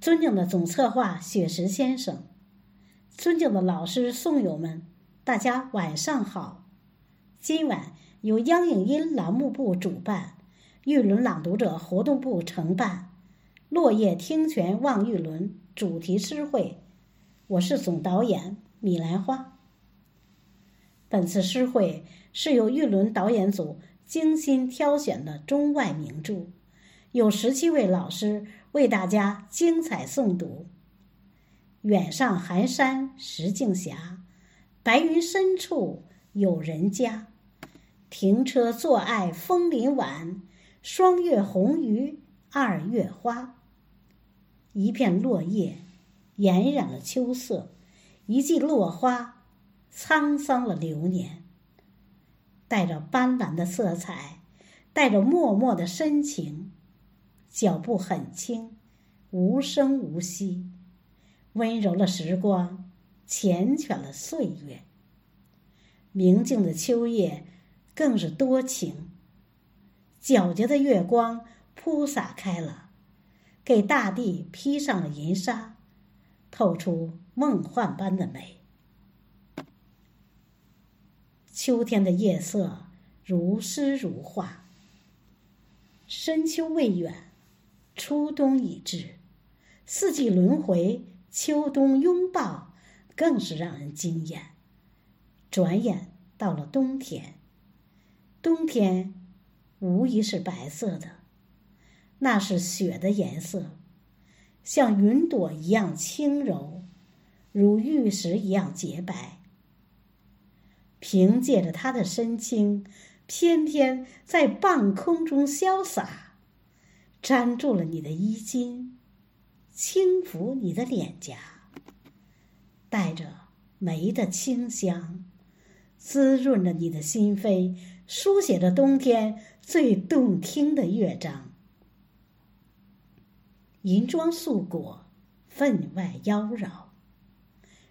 尊敬的总策划雪石先生，尊敬的老师、宋友们，大家晚上好。今晚由央影音栏目部主办，玉轮朗读者活动部承办《落叶听泉望玉轮》主题诗会，我是总导演米兰花。本次诗会是由玉轮导演组精心挑选的中外名著，有十七位老师为大家精彩诵读。远上寒山石径斜，白云深处有人家。停车坐爱枫林晚，霜月红于二月花。一片落叶，染染了秋色；一季落花，沧桑了流年。带着斑斓的色彩，带着脉脉的深情，脚步很轻，无声无息，温柔了时光，缱绻了岁月。明净的秋夜。更是多情。皎洁的月光铺洒开了，给大地披上了银纱，透出梦幻般的美。秋天的夜色如诗如画。深秋未远，初冬已至，四季轮回，秋冬拥抱，更是让人惊艳。转眼到了冬天。冬天，无疑是白色的，那是雪的颜色，像云朵一样轻柔，如玉石一样洁白。凭借着它的深情，偏偏在半空中潇洒，粘住了你的衣襟，轻抚你的脸颊，带着梅的清香，滋润着你的心扉。书写着冬天最动听的乐章。银装素裹，分外妖娆。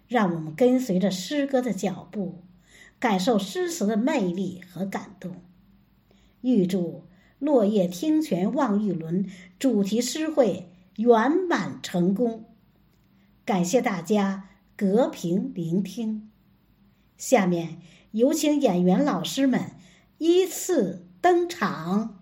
让我们跟随着诗歌的脚步，感受诗词的魅力和感动。预祝“落叶听泉望玉轮”主题诗会圆满成功。感谢大家隔屏聆听。下面有请演员老师们。依次登场。